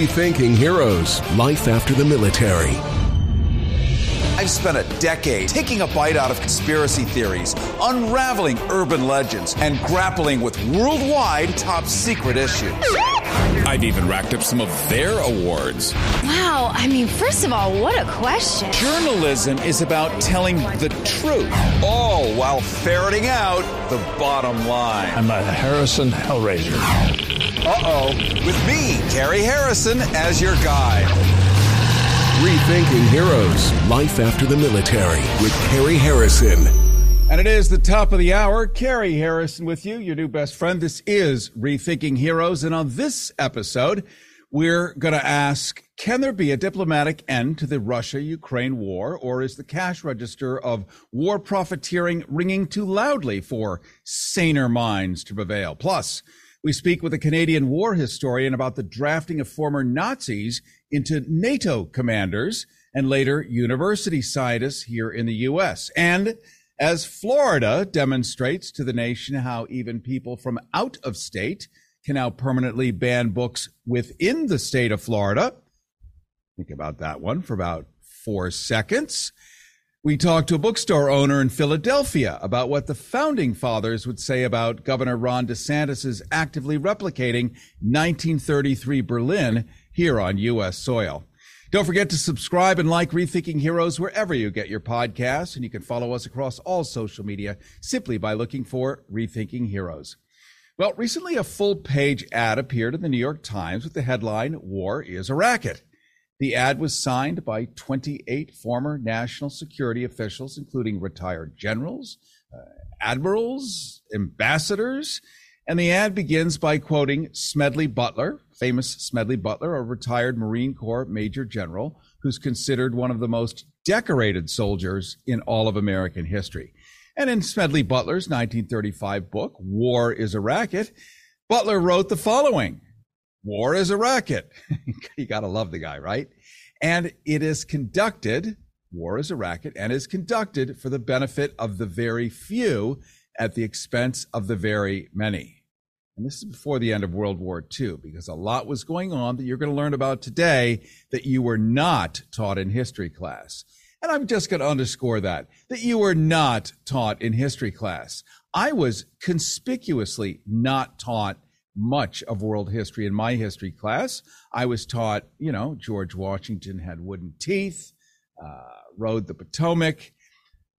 Rethinking Heroes Life After the Military. I've spent a decade taking a bite out of conspiracy theories, unraveling urban legends, and grappling with worldwide top secret issues. I've even racked up some of their awards. Wow, I mean, first of all, what a question. Journalism is about telling the truth, all while ferreting out the bottom line. I'm a Harrison Hellraiser. Uh oh, with me, Carrie Harrison, as your guide. Rethinking Heroes Life After the Military with Carrie Harrison. And it is the top of the hour. Carrie Harrison with you, your new best friend. This is Rethinking Heroes. And on this episode, we're going to ask Can there be a diplomatic end to the Russia Ukraine war, or is the cash register of war profiteering ringing too loudly for saner minds to prevail? Plus, we speak with a Canadian war historian about the drafting of former Nazis into NATO commanders and later university scientists here in the U.S. And as Florida demonstrates to the nation how even people from out of state can now permanently ban books within the state of Florida. Think about that one for about four seconds. We talked to a bookstore owner in Philadelphia about what the founding fathers would say about Governor Ron DeSantis' actively replicating 1933 Berlin here on U.S. soil. Don't forget to subscribe and like Rethinking Heroes wherever you get your podcasts, and you can follow us across all social media simply by looking for Rethinking Heroes. Well, recently a full page ad appeared in the New York Times with the headline, War is a Racket. The ad was signed by 28 former national security officials, including retired generals, uh, admirals, ambassadors, and the ad begins by quoting Smedley Butler, famous Smedley Butler, a retired Marine Corps Major General who's considered one of the most decorated soldiers in all of American history. And in Smedley Butler's 1935 book, War is a Racket, Butler wrote the following War is a racket. you got to love the guy, right? And it is conducted, war is a racket, and is conducted for the benefit of the very few at the expense of the very many. And this is before the end of World War II, because a lot was going on that you're going to learn about today that you were not taught in history class. And I'm just going to underscore that, that you were not taught in history class. I was conspicuously not taught much of world history in my history class. I was taught, you know, George Washington had wooden teeth, uh, rode the Potomac.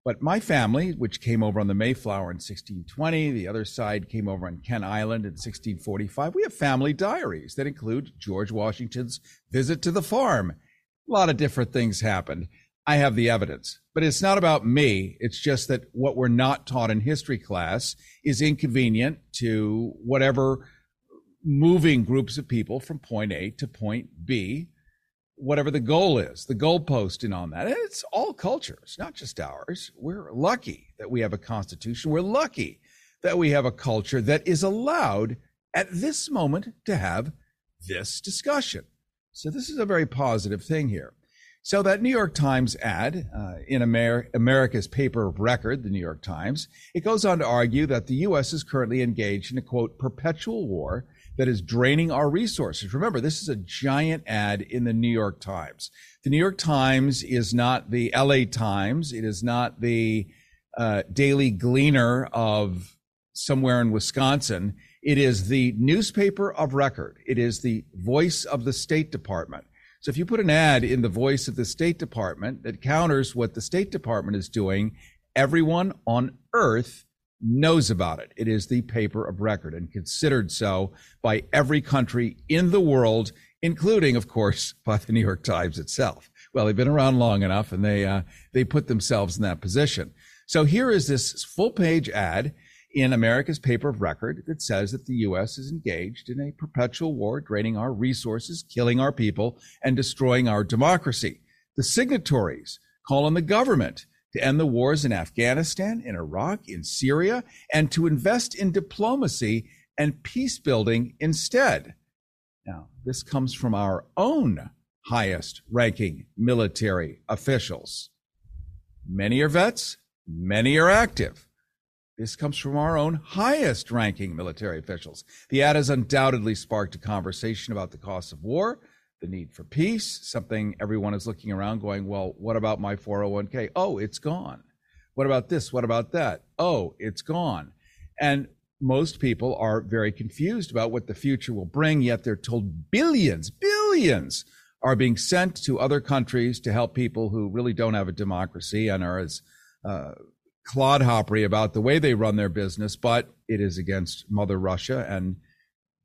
But my family, which came over on the Mayflower in 1620, the other side came over on Kent Island in 1645, we have family diaries that include George Washington's visit to the farm. A lot of different things happened. I have the evidence, but it's not about me. It's just that what we're not taught in history class is inconvenient to whatever moving groups of people from point A to point B, whatever the goal is, the goalposting on that. And it's all cultures, not just ours. We're lucky that we have a constitution. We're lucky that we have a culture that is allowed at this moment to have this discussion. So this is a very positive thing here. So that New York Times ad uh, in Amer- America's paper of record, the New York Times, it goes on to argue that the U.S. is currently engaged in a quote perpetual war that is draining our resources. Remember, this is a giant ad in the New York Times. The New York Times is not the LA Times. It is not the uh, Daily Gleaner of somewhere in Wisconsin. It is the newspaper of record. It is the voice of the State Department. So if you put an ad in the voice of the State Department that counters what the State Department is doing, everyone on earth knows about it. It is the paper of record and considered so by every country in the world, including, of course, by the New York Times itself. Well, they've been around long enough and they, uh, they put themselves in that position. So here is this full page ad in America's paper of record that says that the U.S. is engaged in a perpetual war, draining our resources, killing our people, and destroying our democracy. The signatories call on the government to end the wars in Afghanistan, in Iraq, in Syria, and to invest in diplomacy and peace building instead. Now, this comes from our own highest ranking military officials. Many are vets, many are active. This comes from our own highest ranking military officials. The ad has undoubtedly sparked a conversation about the cost of war, the need for peace, something everyone is looking around going, well, what about my 401k? Oh, it's gone. What about this? What about that? Oh, it's gone. And most people are very confused about what the future will bring, yet they're told billions, billions are being sent to other countries to help people who really don't have a democracy and are as uh, clodhoppery about the way they run their business, but it is against Mother Russia. And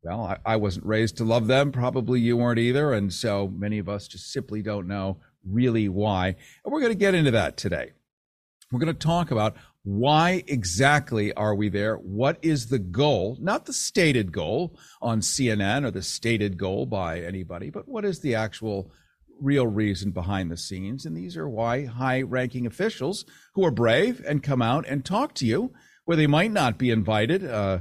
well, I, I wasn't raised to love them. Probably you weren't either. And so many of us just simply don't know really why. And we're going to get into that today. We're going to talk about why exactly are we there? What is the goal? Not the stated goal on CNN or the stated goal by anybody, but what is the actual real reason behind the scenes? And these are why high ranking officials who are brave and come out and talk to you where they might not be invited uh,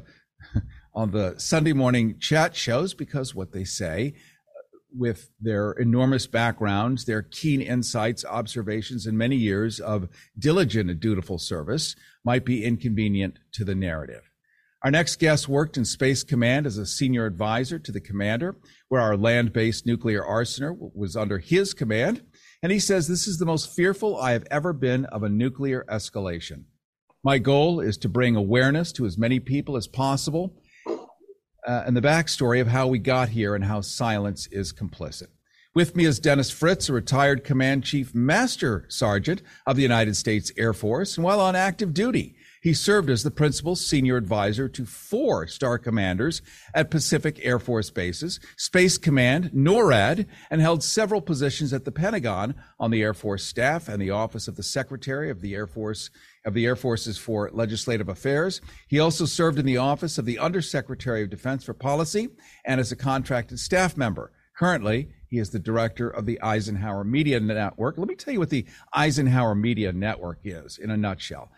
on the Sunday morning chat shows because what they say uh, with their enormous backgrounds, their keen insights, observations, and many years of diligent and dutiful service might be inconvenient to the narrative. Our next guest worked in Space Command as a senior advisor to the commander, where our land based nuclear arsenal was under his command. And he says, This is the most fearful I have ever been of a nuclear escalation. My goal is to bring awareness to as many people as possible uh, and the backstory of how we got here and how silence is complicit. With me is Dennis Fritz, a retired Command Chief Master Sergeant of the United States Air Force. And while on active duty, he served as the principal senior advisor to four star commanders at Pacific Air Force bases, Space Command, NORAD, and held several positions at the Pentagon on the Air Force staff and the Office of the Secretary of the Air Force of the Air Forces for Legislative Affairs. He also served in the office of the Undersecretary of Defense for Policy and as a contracted staff member. Currently, he is the director of the Eisenhower Media Network. Let me tell you what the Eisenhower Media Network is in a nutshell.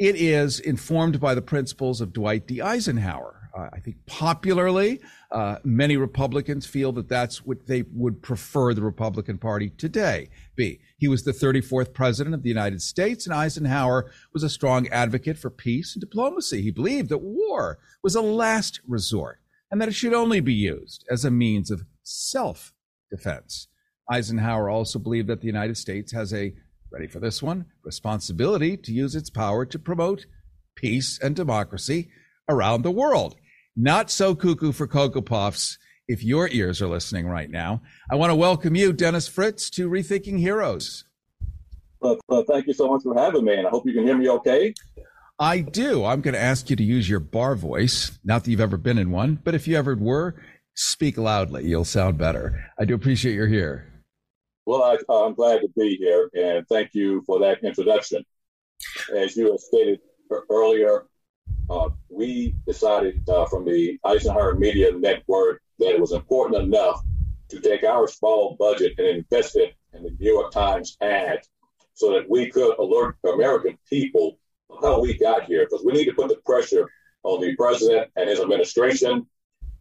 It is informed by the principles of Dwight D. Eisenhower, uh, I think popularly, uh, many Republicans feel that that's what they would prefer the Republican Party today be. He was the 34th president of the United States, and Eisenhower was a strong advocate for peace and diplomacy. He believed that war was a last resort and that it should only be used as a means of self defense. Eisenhower also believed that the United States has a, ready for this one, responsibility to use its power to promote peace and democracy around the world. Not so cuckoo for Cocoa Puffs if your ears are listening right now. I want to welcome you, Dennis Fritz, to Rethinking Heroes. Well, well, thank you so much for having me, and I hope you can hear me okay. I do. I'm going to ask you to use your bar voice. Not that you've ever been in one, but if you ever were, speak loudly. You'll sound better. I do appreciate you're here. Well, I, am glad to be here, and thank you for that introduction. As you have stated earlier, uh, we decided uh, from the Eisenhower Media Network that it was important enough to take our small budget and invest it in the New York Times ad so that we could alert the American people how we got here. Because we need to put the pressure on the president and his administration,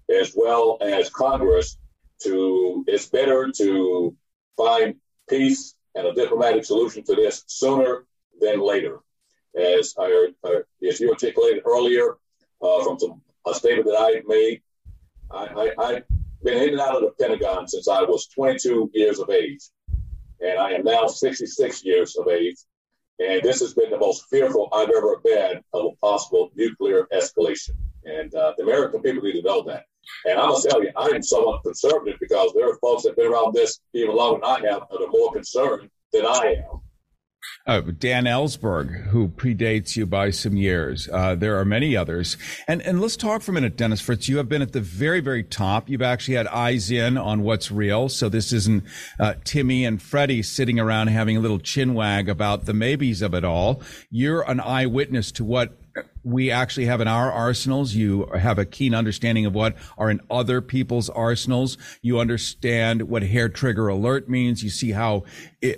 as well as Congress, to it's better to find peace and a diplomatic solution to this sooner than later as I, uh, as you articulated earlier uh, from some a statement that I made. I, I, have been in and out of the Pentagon since I was 22 years of age, and I am now 66 years of age. And this has been the most fearful I've ever been of a possible nuclear escalation. And uh, the American people need to know that. And I'm gonna tell you, I am somewhat conservative because there are folks that have been around this even longer than I have that are more concerned than I am. Uh, Dan Ellsberg, who predates you by some years. Uh, there are many others. And, and let's talk for a minute, Dennis Fritz. You have been at the very, very top. You've actually had eyes in on what's real. So this isn't uh, Timmy and Freddie sitting around having a little chin wag about the maybes of it all. You're an eyewitness to what we actually have in our arsenals. You have a keen understanding of what are in other people's arsenals. You understand what hair trigger alert means. You see how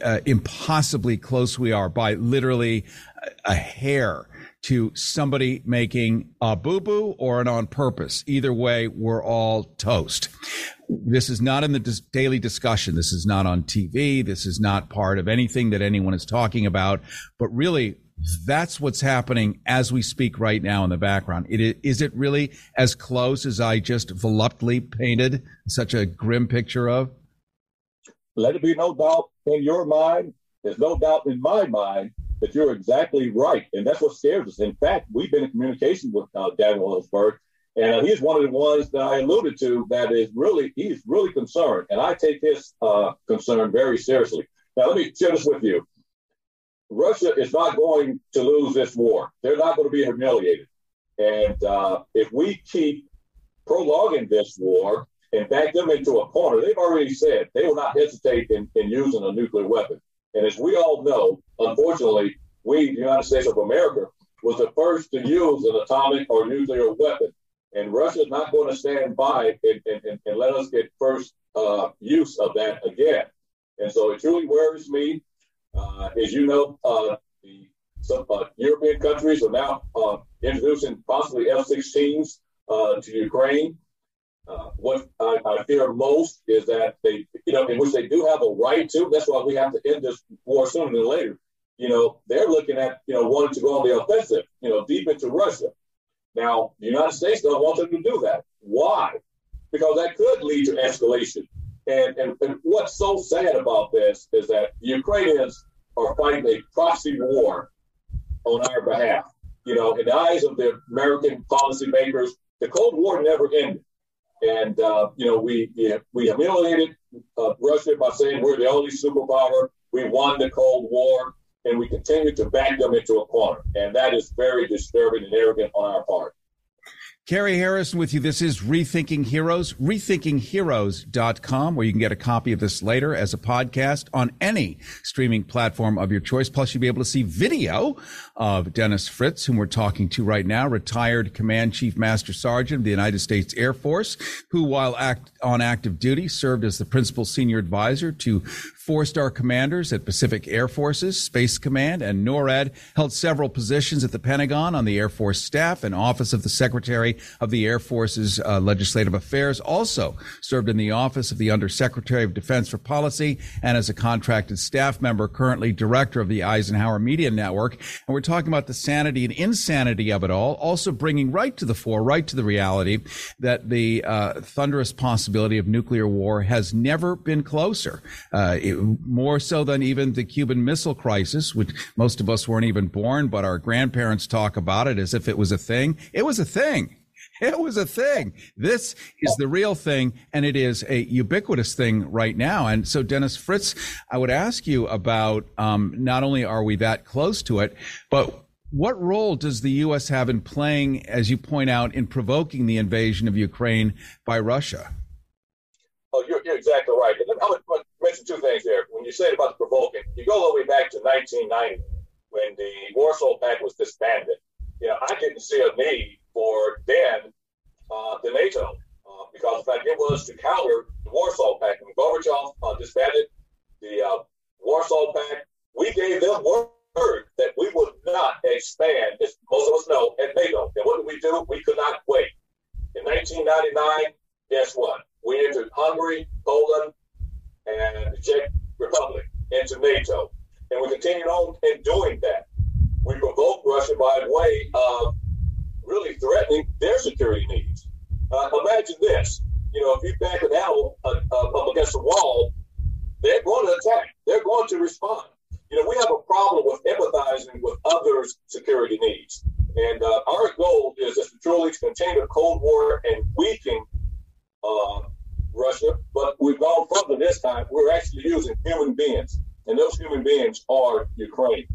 uh, impossibly close we are by literally a hair to somebody making a boo boo or an on purpose. Either way, we're all toast. This is not in the dis- daily discussion. This is not on TV. This is not part of anything that anyone is talking about. But really, that's what's happening as we speak right now in the background. It, is it really as close as I just voluptuously painted such a grim picture of? let it be no doubt in your mind. There's no doubt in my mind that you're exactly right. And that's what scares us. In fact, we've been in communication with uh, Daniel Ellsberg, and uh, he's one of the ones that I alluded to that is really, he's really concerned. And I take his uh, concern very seriously. Now, let me share this with you. Russia is not going to lose this war. They're not going to be humiliated. And uh, if we keep prolonging this war and back them into a corner, they've already said they will not hesitate in, in using a nuclear weapon. And as we all know, unfortunately, we, the United States of America, was the first to use an atomic or nuclear weapon. And Russia is not going to stand by and, and, and let us get first uh, use of that again. And so it truly worries me. Uh, as you know, uh, the, some uh, European countries are now uh, introducing possibly F-16s uh, to Ukraine. What I, I, fear most is that they, you know, in which they do have a right to. That's why we have to end this war sooner than later. You know, they're looking at, you know, wanting to go on the offensive, you know, deep into Russia. Now, the United States don't want them to do that. Why? Because that could lead to escalation. And, and, and what's so sad about this is that the Ukrainians are fighting a proxy war on our behalf. You know, in the eyes of the American policymakers, the Cold War never ended. And, uh, you know, we, we humiliated uh, Russia by saying we're the only superpower. We won the Cold War, and we continue to back them into a corner. And that is very disturbing and arrogant on our part. Carrie Harrison with you. This is Rethinking Heroes, rethinkingheroes.com, where you can get a copy of this later as a podcast on any streaming platform of your choice. Plus, you'll be able to see video of Dennis Fritz, whom we're talking to right now, retired Command Chief Master Sergeant of the United States Air Force, who, while act, on active duty, served as the principal senior advisor to four star commanders at Pacific Air Forces, Space Command, and NORAD, held several positions at the Pentagon on the Air Force staff and Office of the Secretary of the Air Force's uh, Legislative Affairs. Also served in the Office of the Undersecretary of Defense for Policy and as a contracted staff member, currently director of the Eisenhower Media Network. And we're talking about the sanity and insanity of it all, also bringing right to the fore, right to the reality that the uh, thunderous possibility of nuclear war has never been closer. Uh, more so than even the Cuban Missile Crisis, which most of us weren't even born, but our grandparents talk about it as if it was a thing. It was a thing. It was a thing. This is the real thing, and it is a ubiquitous thing right now. And so, Dennis Fritz, I would ask you about um, not only are we that close to it, but what role does the U.S. have in playing, as you point out, in provoking the invasion of Ukraine by Russia? Oh, you're, you're exactly right. And I would, would mention two things there. When you say about the provoking, you go all the way back to 1990 when the Warsaw Pact was disbanded. You know, I didn't see a need for then uh, the NATO uh, because, in fact, it was to counter the Warsaw Pact. When Gorbachev uh, disbanded the uh, Warsaw Pact, we gave them word that we would not expand, as most of us know, at NATO. And what did we do? We could not wait. In 1999, guess what? We entered Hungary, Poland, and the Czech Republic into NATO. And we continued on in doing that. We provoked Russia by way of really threatening their security needs. Uh, imagine this. You know, if you back an animal uh, uh, up against a wall, they're going to attack. They're going to respond. You know, we have a problem with empathizing with others' security needs. And uh, our goal is to truly continue the Cold War and weaken uh, Russia, but we've gone further this time. We're actually using human beings, and those human beings are Ukraine.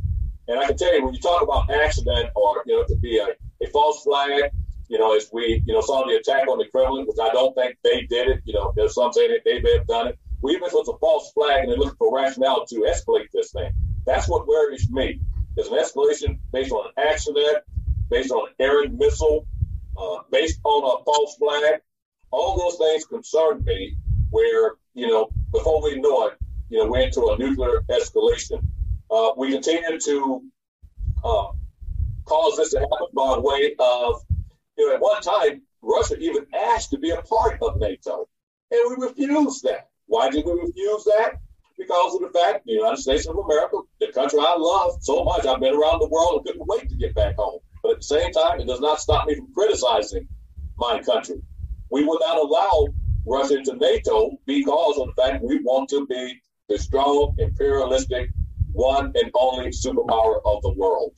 And I can tell you, when you talk about accident or you know to be a, a false flag, you know, as we you know saw the attack on the Kremlin, which I don't think they did it. You know, there's some saying that they may have done it. We even was a false flag, and they're looking for rationale to escalate this thing. That's what worries me. There's an escalation based on an accident, based on an errant missile, uh, based on a false flag all those things concern me where, you know, before we know it, you know, we're into a nuclear escalation. Uh, we continue to uh, cause this to happen by way of, you know, at one time, Russia even asked to be a part of NATO, and we refused that. Why did we refuse that? Because of the fact the United States of America, the country I love so much, I've been around the world and couldn't wait to get back home. But at the same time, it does not stop me from criticizing my country we would not allow Russia into NATO because of the fact we want to be the strong imperialistic one and only superpower of the world.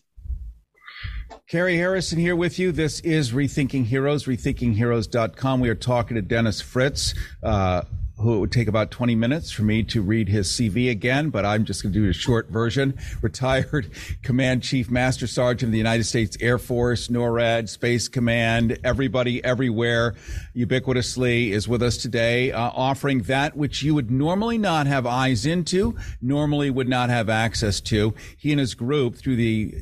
Carrie Harrison here with you. This is Rethinking Heroes, rethinkingheroes.com. We are talking to Dennis Fritz, uh, who it would take about 20 minutes for me to read his CV again, but I'm just going to do a short version. Retired Command Chief Master Sergeant of the United States Air Force, NORAD, Space Command, everybody everywhere ubiquitously is with us today, uh, offering that which you would normally not have eyes into, normally would not have access to. He and his group through the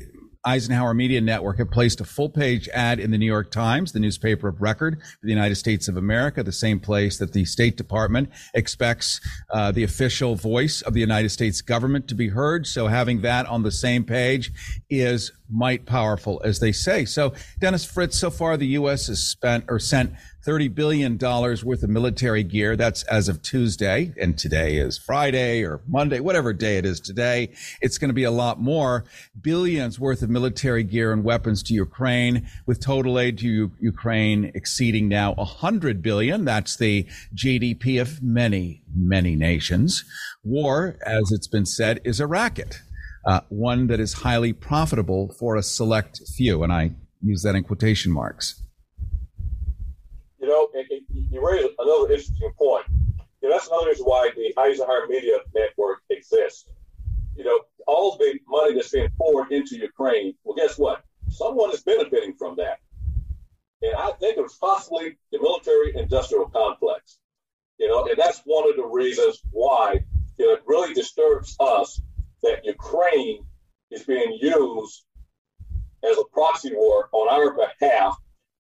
Eisenhower Media Network have placed a full page ad in the New York Times, the newspaper of record for the United States of America, the same place that the State Department expects uh, the official voice of the United States government to be heard. So having that on the same page is might powerful, as they say. So, Dennis Fritz, so far the U.S. has spent or sent $30 billion worth of military gear. That's as of Tuesday. And today is Friday or Monday, whatever day it is today. It's going to be a lot more billions worth of military gear and weapons to Ukraine with total aid to Ukraine exceeding now 100 billion. That's the GDP of many, many nations. War, as it's been said, is a racket. Uh, one that is highly profitable for a select few. And I use that in quotation marks you know, it, it, you raise another interesting point. You know, that's another reason why the Eisenhower Media Network exists. You know, all the money that's being poured into Ukraine, well, guess what? Someone is benefiting from that. And I think it's possibly the military industrial complex. You know, and that's one of the reasons why you know, it really disturbs us that Ukraine is being used as a proxy war on our behalf.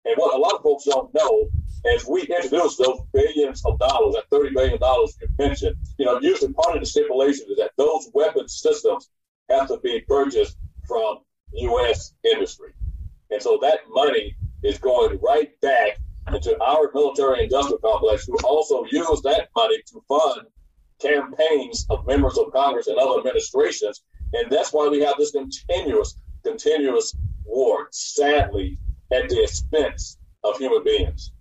And what a lot of folks don't know as we introduce those billions of dollars, that $30 billion you mentioned, you know, usually part of the stipulation is that those weapon systems have to be purchased from U.S. industry. And so that money is going right back into our military industrial complex, who also use that money to fund campaigns of members of Congress and other administrations. And that's why we have this continuous, continuous war, sadly, at the expense of human beings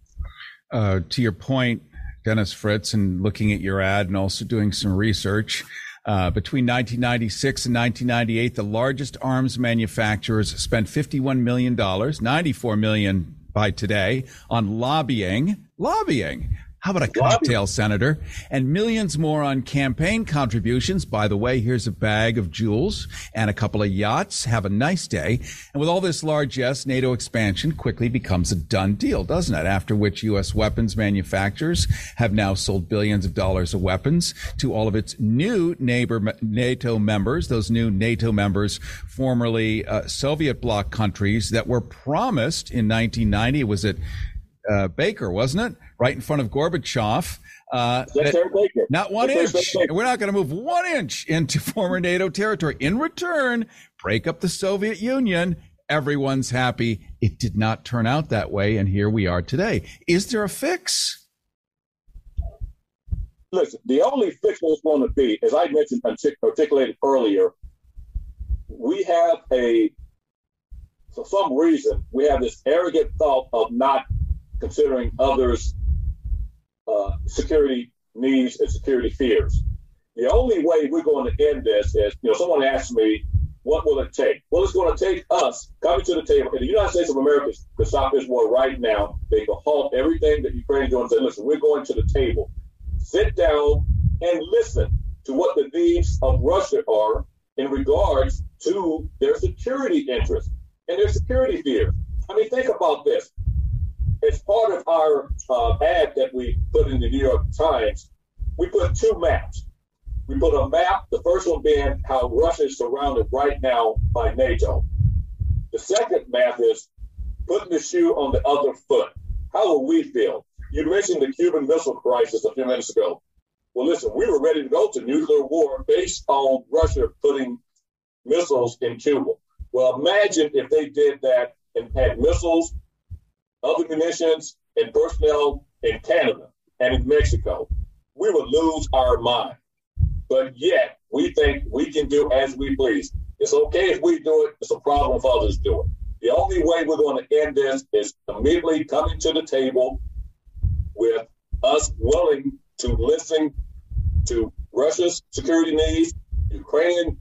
uh, to your point, Dennis Fritz, and looking at your ad and also doing some research. Uh, between 1996 and 1998, the largest arms manufacturers spent $51 million, 94 million by today, on lobbying, lobbying how about a cocktail, Senator? And millions more on campaign contributions. By the way, here's a bag of jewels and a couple of yachts. Have a nice day. And with all this largesse, NATO expansion quickly becomes a done deal, doesn't it? After which U.S. weapons manufacturers have now sold billions of dollars of weapons to all of its new neighbor NATO members, those new NATO members, formerly uh, Soviet bloc countries that were promised in 1990. Was it uh, Baker, wasn't it? Right in front of Gorbachev. Uh, not one inch. We're not going to move one inch into former NATO territory. In return, break up the Soviet Union. Everyone's happy. It did not turn out that way, and here we are today. Is there a fix? Listen, the only fix was going to be, as I mentioned, articulated earlier, we have a, for some reason, we have this arrogant thought of not considering others' uh, security needs and security fears. The only way we're going to end this is, you know, someone asked me, what will it take? Well, it's going to take us coming to the table. And the United States of America to stop this war right now, they can halt everything that Ukraine is doing say, listen, we're going to the table. Sit down and listen to what the needs of Russia are in regards to their security interests and their security fears. I mean, think about this as part of our uh, ad that we put in the New York Times, we put two maps. We put a map, the first one being how Russia is surrounded right now by NATO. The second map is putting the shoe on the other foot. How will we feel? You mentioned the Cuban Missile Crisis a few minutes ago. Well, listen, we were ready to go to nuclear war based on Russia putting missiles in Cuba. Well, imagine if they did that and had missiles other munitions and personnel in Canada and in Mexico, we would lose our mind. But yet, we think we can do as we please. It's okay if we do it, it's a problem if others do it. The only way we're going to end this is immediately coming to the table with us willing to listen to Russia's security needs, Ukrainian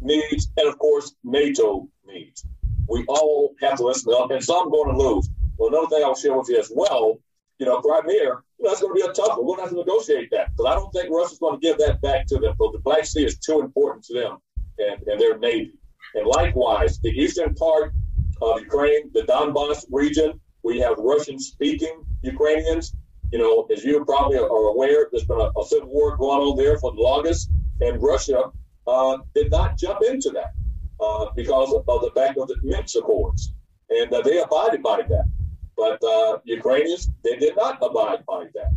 needs, and of course, NATO needs. We all have to listen up, and some are going to lose. Well, another thing I'll share with you as well, you know, Crimea, you know, that's going to be a tough one. We're going to have to negotiate that because I don't think Russia's going to give that back to them. But the Black Sea is too important to them and, and their navy. And likewise, the eastern part of Ukraine, the Donbass region, we have Russian speaking Ukrainians. You know, as you probably are aware, there's been a, a civil war going on there for the longest, and Russia uh, did not jump into that uh, because of, of, the fact of the Minsk Accords, and uh, they abided by that. But uh, Ukrainians, they did not abide by that.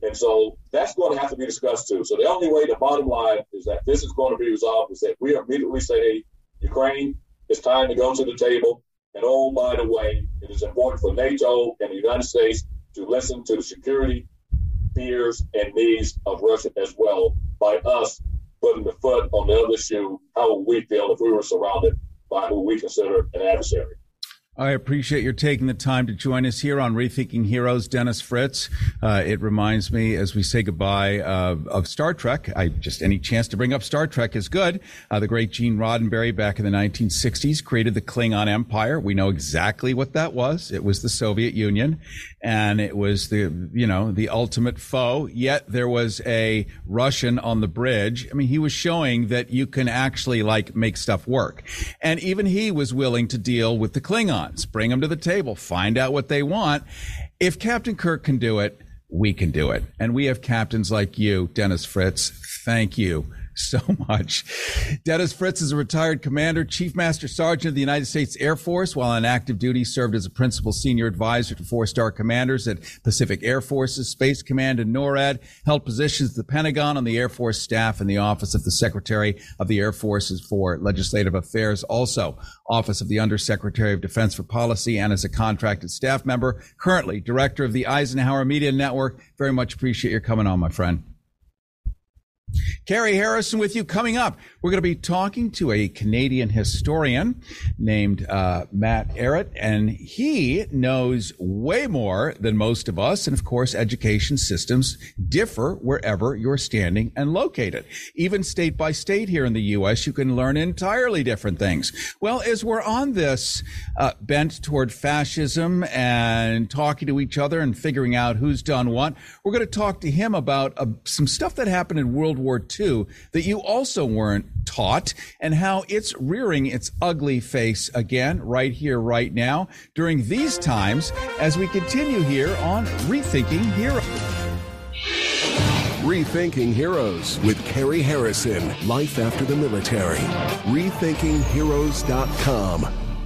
And so that's going to have to be discussed too. So the only way, the bottom line is that this is going to be resolved is that we immediately say, Ukraine, it's time to go to the table. And oh, by the way, it is important for NATO and the United States to listen to the security fears and needs of Russia as well by us putting the foot on the other shoe. How would we feel if we were surrounded by who we consider an adversary? I appreciate your taking the time to join us here on Rethinking Heroes, Dennis Fritz. Uh, it reminds me as we say goodbye uh, of Star Trek. I just any chance to bring up Star Trek is good. Uh, the great Gene Roddenberry back in the 1960s created the Klingon Empire. We know exactly what that was. It was the Soviet Union, and it was the you know the ultimate foe. Yet there was a Russian on the bridge. I mean, he was showing that you can actually like make stuff work, and even he was willing to deal with the Klingon wants. Bring them to the table. Find out what they want. If Captain Kirk can do it, we can do it. And we have captains like you, Dennis Fritz. Thank you so much. Dennis Fritz is a retired commander, chief master sergeant of the United States Air Force. While on active duty, served as a principal senior advisor to four-star commanders at Pacific Air Forces, Space Command, and NORAD. Held positions at the Pentagon on the Air Force staff and the Office of the Secretary of the Air Forces for Legislative Affairs. Also, Office of the Undersecretary of Defense for Policy and as a contracted staff member. Currently, director of the Eisenhower Media Network. Very much appreciate your coming on, my friend. Carrie Harrison with you coming up. We're going to be talking to a Canadian historian named uh, Matt Ehret, and he knows way more than most of us. And of course, education systems differ wherever you're standing and located. Even state by state here in the U.S., you can learn entirely different things. Well, as we're on this uh, bent toward fascism and talking to each other and figuring out who's done what, we're going to talk to him about uh, some stuff that happened in World War II that you also weren't taught and how it's rearing its ugly face again right here, right now during these times as we continue here on Rethinking Heroes. Rethinking Heroes with Carrie Harrison. Life after the military. RethinkingHeroes.com.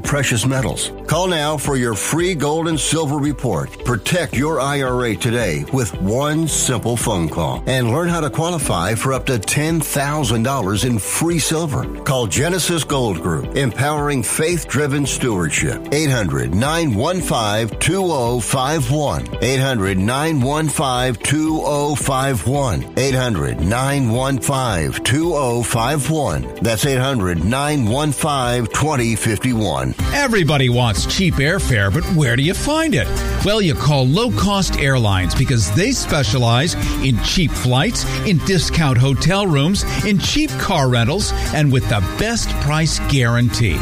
precious metals. Call now for your free gold and silver report. Protect your IRA today with one simple phone call and learn how to qualify for up to $10,000 in free silver. Call Genesis Gold Group, empowering faith driven stewardship. 800 915 2051. 800 915 2051. 800 915 2051. That's 800 915 2051. Everybody wants cheap airfare, but where do you find it? Well, you call low cost airlines because they specialize in cheap flights, in discount hotel rooms, in cheap car rentals, and with the best price guarantee.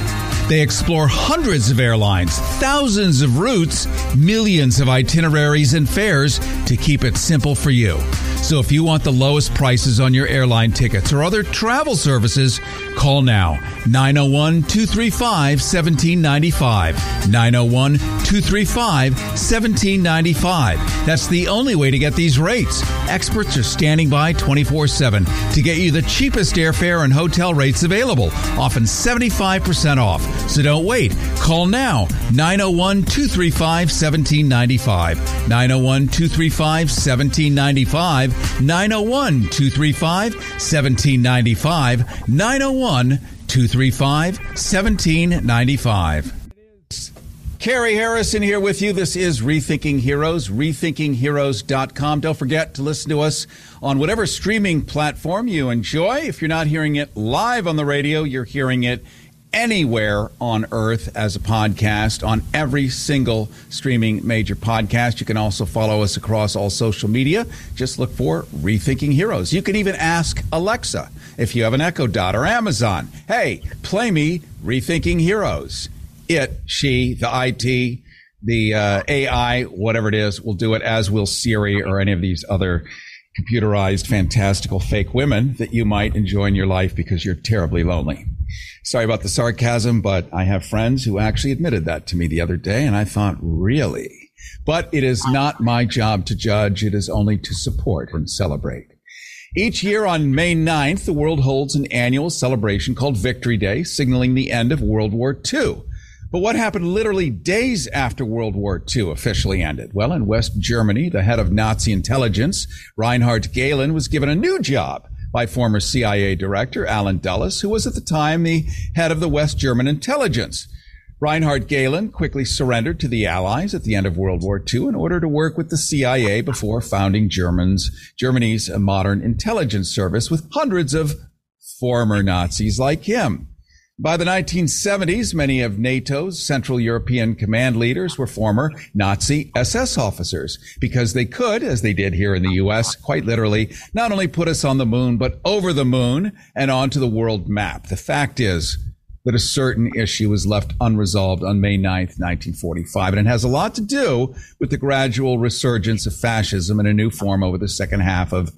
They explore hundreds of airlines, thousands of routes, millions of itineraries and fares to keep it simple for you. So if you want the lowest prices on your airline tickets or other travel services, call now 901 235 1795. 901 235 1795. That's the only way to get these rates. Experts are standing by 24 7 to get you the cheapest airfare and hotel rates available, often 75% off. So don't wait. Call now 901 235 1795. 901 235 1795 1795. 901 235 1795. 901 235 1795. Carrie Harrison here with you. This is Rethinking Heroes, rethinkingheroes.com. Don't forget to listen to us on whatever streaming platform you enjoy. If you're not hearing it live on the radio, you're hearing it anywhere on earth as a podcast on every single streaming major podcast. You can also follow us across all social media. Just look for Rethinking Heroes. You can even ask Alexa if you have an Echo Dot or Amazon. Hey, play me Rethinking Heroes it, she, the IT, the uh, AI, whatever it is, will do it as will Siri or any of these other computerized, fantastical fake women that you might enjoy in your life because you're terribly lonely. Sorry about the sarcasm, but I have friends who actually admitted that to me the other day, and I thought, really? But it is not my job to judge. It is only to support and celebrate. Each year on May 9th, the world holds an annual celebration called Victory Day, signaling the end of World War II. But what happened literally days after World War II officially ended? Well, in West Germany, the head of Nazi intelligence, Reinhard Gehlen, was given a new job by former CIA director Allen Dulles, who was at the time the head of the West German intelligence. Reinhard Gehlen quickly surrendered to the Allies at the end of World War II in order to work with the CIA before founding Germans, Germany's modern intelligence service with hundreds of former Nazis like him. By the 1970s, many of NATO's Central European command leaders were former Nazi SS officers because they could, as they did here in the U.S., quite literally, not only put us on the moon, but over the moon and onto the world map. The fact is that a certain issue was left unresolved on May 9th, 1945, and it has a lot to do with the gradual resurgence of fascism in a new form over the second half of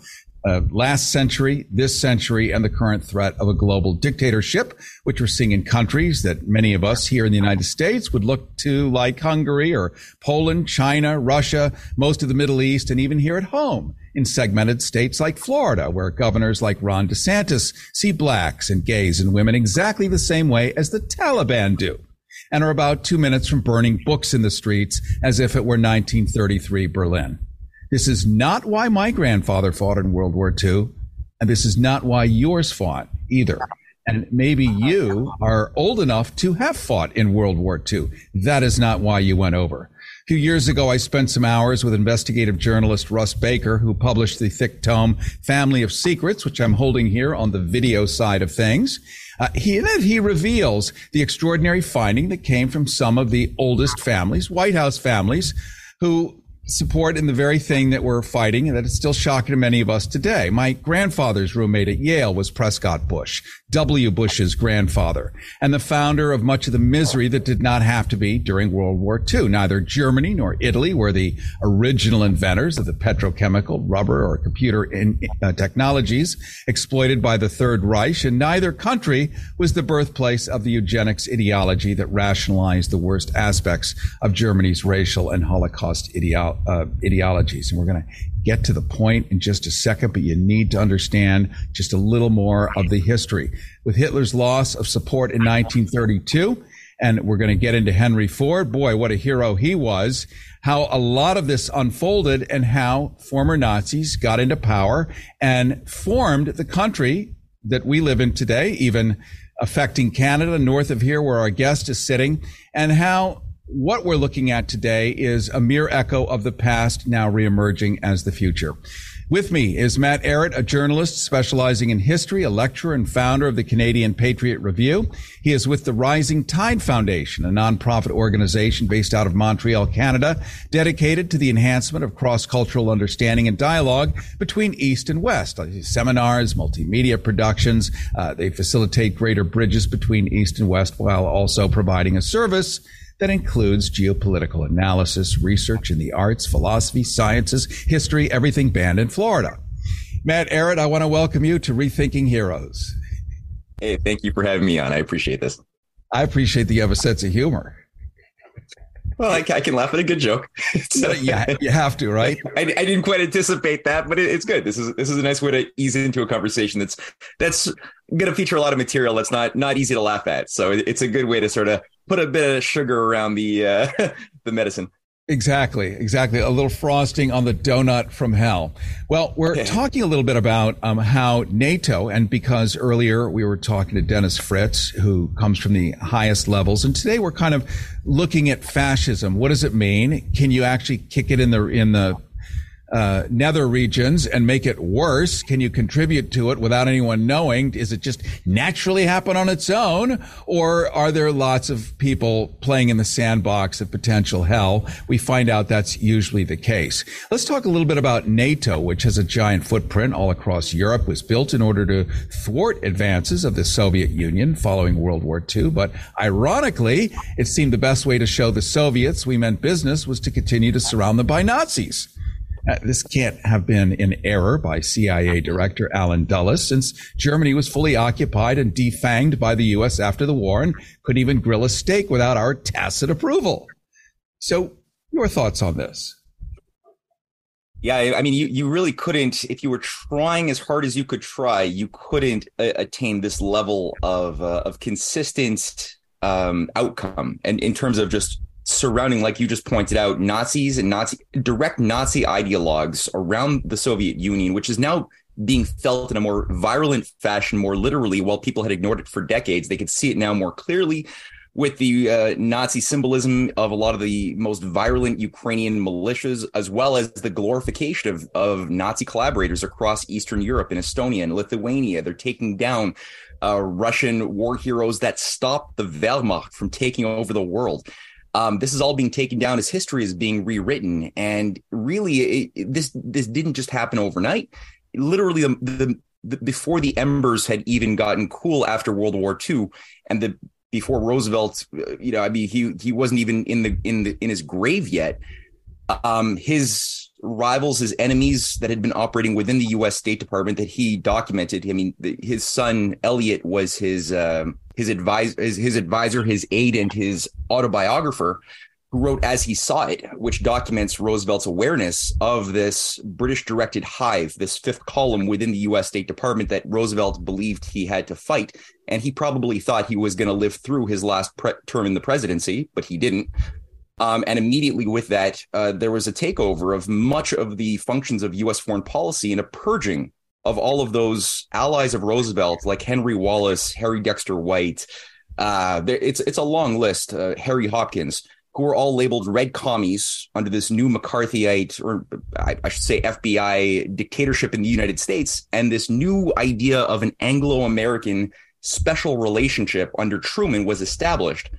uh, last century, this century, and the current threat of a global dictatorship, which we're seeing in countries that many of us here in the United States would look to like Hungary or Poland, China, Russia, most of the Middle East, and even here at home in segmented states like Florida, where governors like Ron DeSantis see blacks and gays and women exactly the same way as the Taliban do and are about two minutes from burning books in the streets as if it were 1933 Berlin. This is not why my grandfather fought in World War II, and this is not why yours fought either. And maybe you are old enough to have fought in World War II. That is not why you went over. A few years ago, I spent some hours with investigative journalist Russ Baker, who published the thick tome Family of Secrets, which I'm holding here on the video side of things. Uh, he, he reveals the extraordinary finding that came from some of the oldest families, White House families, who support in the very thing that we're fighting and that is still shocking to many of us today. My grandfather's roommate at Yale was Prescott Bush, W. Bush's grandfather, and the founder of much of the misery that did not have to be during World War II. Neither Germany nor Italy were the original inventors of the petrochemical, rubber, or computer in, uh, technologies exploited by the Third Reich, and neither country was the birthplace of the eugenics ideology that rationalized the worst aspects of Germany's racial and Holocaust ideology uh, ideologies. And we're going to get to the point in just a second, but you need to understand just a little more of the history. With Hitler's loss of support in 1932, and we're going to get into Henry Ford. Boy, what a hero he was. How a lot of this unfolded and how former Nazis got into power and formed the country that we live in today, even affecting Canada north of here where our guest is sitting, and how what we're looking at today is a mere echo of the past now reemerging as the future. With me is Matt Ehret, a journalist specializing in history, a lecturer and founder of the Canadian Patriot Review. He is with the Rising Tide Foundation, a nonprofit organization based out of Montreal, Canada, dedicated to the enhancement of cross-cultural understanding and dialogue between East and West. Seminars, multimedia productions. Uh, they facilitate greater bridges between East and West while also providing a service that includes geopolitical analysis, research in the arts, philosophy, sciences, history, everything banned in Florida. Matt Ehret, I want to welcome you to Rethinking Heroes. Hey, thank you for having me on. I appreciate this. I appreciate that you have a sense of humor. Well, I, I can laugh at a good joke. so, yeah, you have to, right? I, I didn't quite anticipate that, but it, it's good. This is this is a nice way to ease into a conversation that's that's going to feature a lot of material that's not not easy to laugh at. So it, it's a good way to sort of put a bit of sugar around the uh, the medicine. Exactly, exactly. A little frosting on the donut from hell. Well, we're talking a little bit about um, how NATO, and because earlier we were talking to Dennis Fritz, who comes from the highest levels, and today we're kind of looking at fascism. What does it mean? Can you actually kick it in the in the uh, nether regions and make it worse? Can you contribute to it without anyone knowing? Is it just naturally happen on its own? Or are there lots of people playing in the sandbox of potential hell? We find out that's usually the case. Let's talk a little bit about NATO, which has a giant footprint all across Europe, was built in order to thwart advances of the Soviet Union following World War II. But ironically, it seemed the best way to show the Soviets we meant business was to continue to surround them by Nazis. Uh, this can't have been an error by CIA Director Allen Dulles, since Germany was fully occupied and defanged by the U.S. after the war and couldn't even grill a steak without our tacit approval. So, your thoughts on this? Yeah, I mean, you, you really couldn't, if you were trying as hard as you could try, you couldn't uh, attain this level of uh, of consistent um, outcome, and in terms of just surrounding, like you just pointed out, Nazis and Nazi direct Nazi ideologues around the Soviet Union, which is now being felt in a more virulent fashion, more literally, while people had ignored it for decades. They could see it now more clearly with the uh, Nazi symbolism of a lot of the most virulent Ukrainian militias, as well as the glorification of, of Nazi collaborators across Eastern Europe and Estonia and Lithuania. They're taking down uh, Russian war heroes that stopped the Wehrmacht from taking over the world um, this is all being taken down as history is being rewritten, and really, it, this this didn't just happen overnight. Literally, the, the, the, before the embers had even gotten cool after World War II, and the before Roosevelt, uh, you know, I mean, he he wasn't even in the in the in his grave yet. Um, his rivals, his enemies that had been operating within the U.S. State Department that he documented. I mean, the, his son Elliot was his um, his advisor, his, his advisor, his aide, and his autobiographer, who wrote As He Saw It, which documents Roosevelt's awareness of this British directed hive, this fifth column within the US State Department that Roosevelt believed he had to fight. And he probably thought he was going to live through his last pre- term in the presidency, but he didn't. Um, and immediately with that, uh, there was a takeover of much of the functions of US foreign policy and a purging of all of those allies of Roosevelt, like Henry Wallace, Harry Dexter White. Uh, it's it's a long list. Uh, Harry Hopkins, who were all labeled red commies under this new McCarthyite, or I, I should say FBI dictatorship in the United States, and this new idea of an Anglo-American special relationship under Truman was established.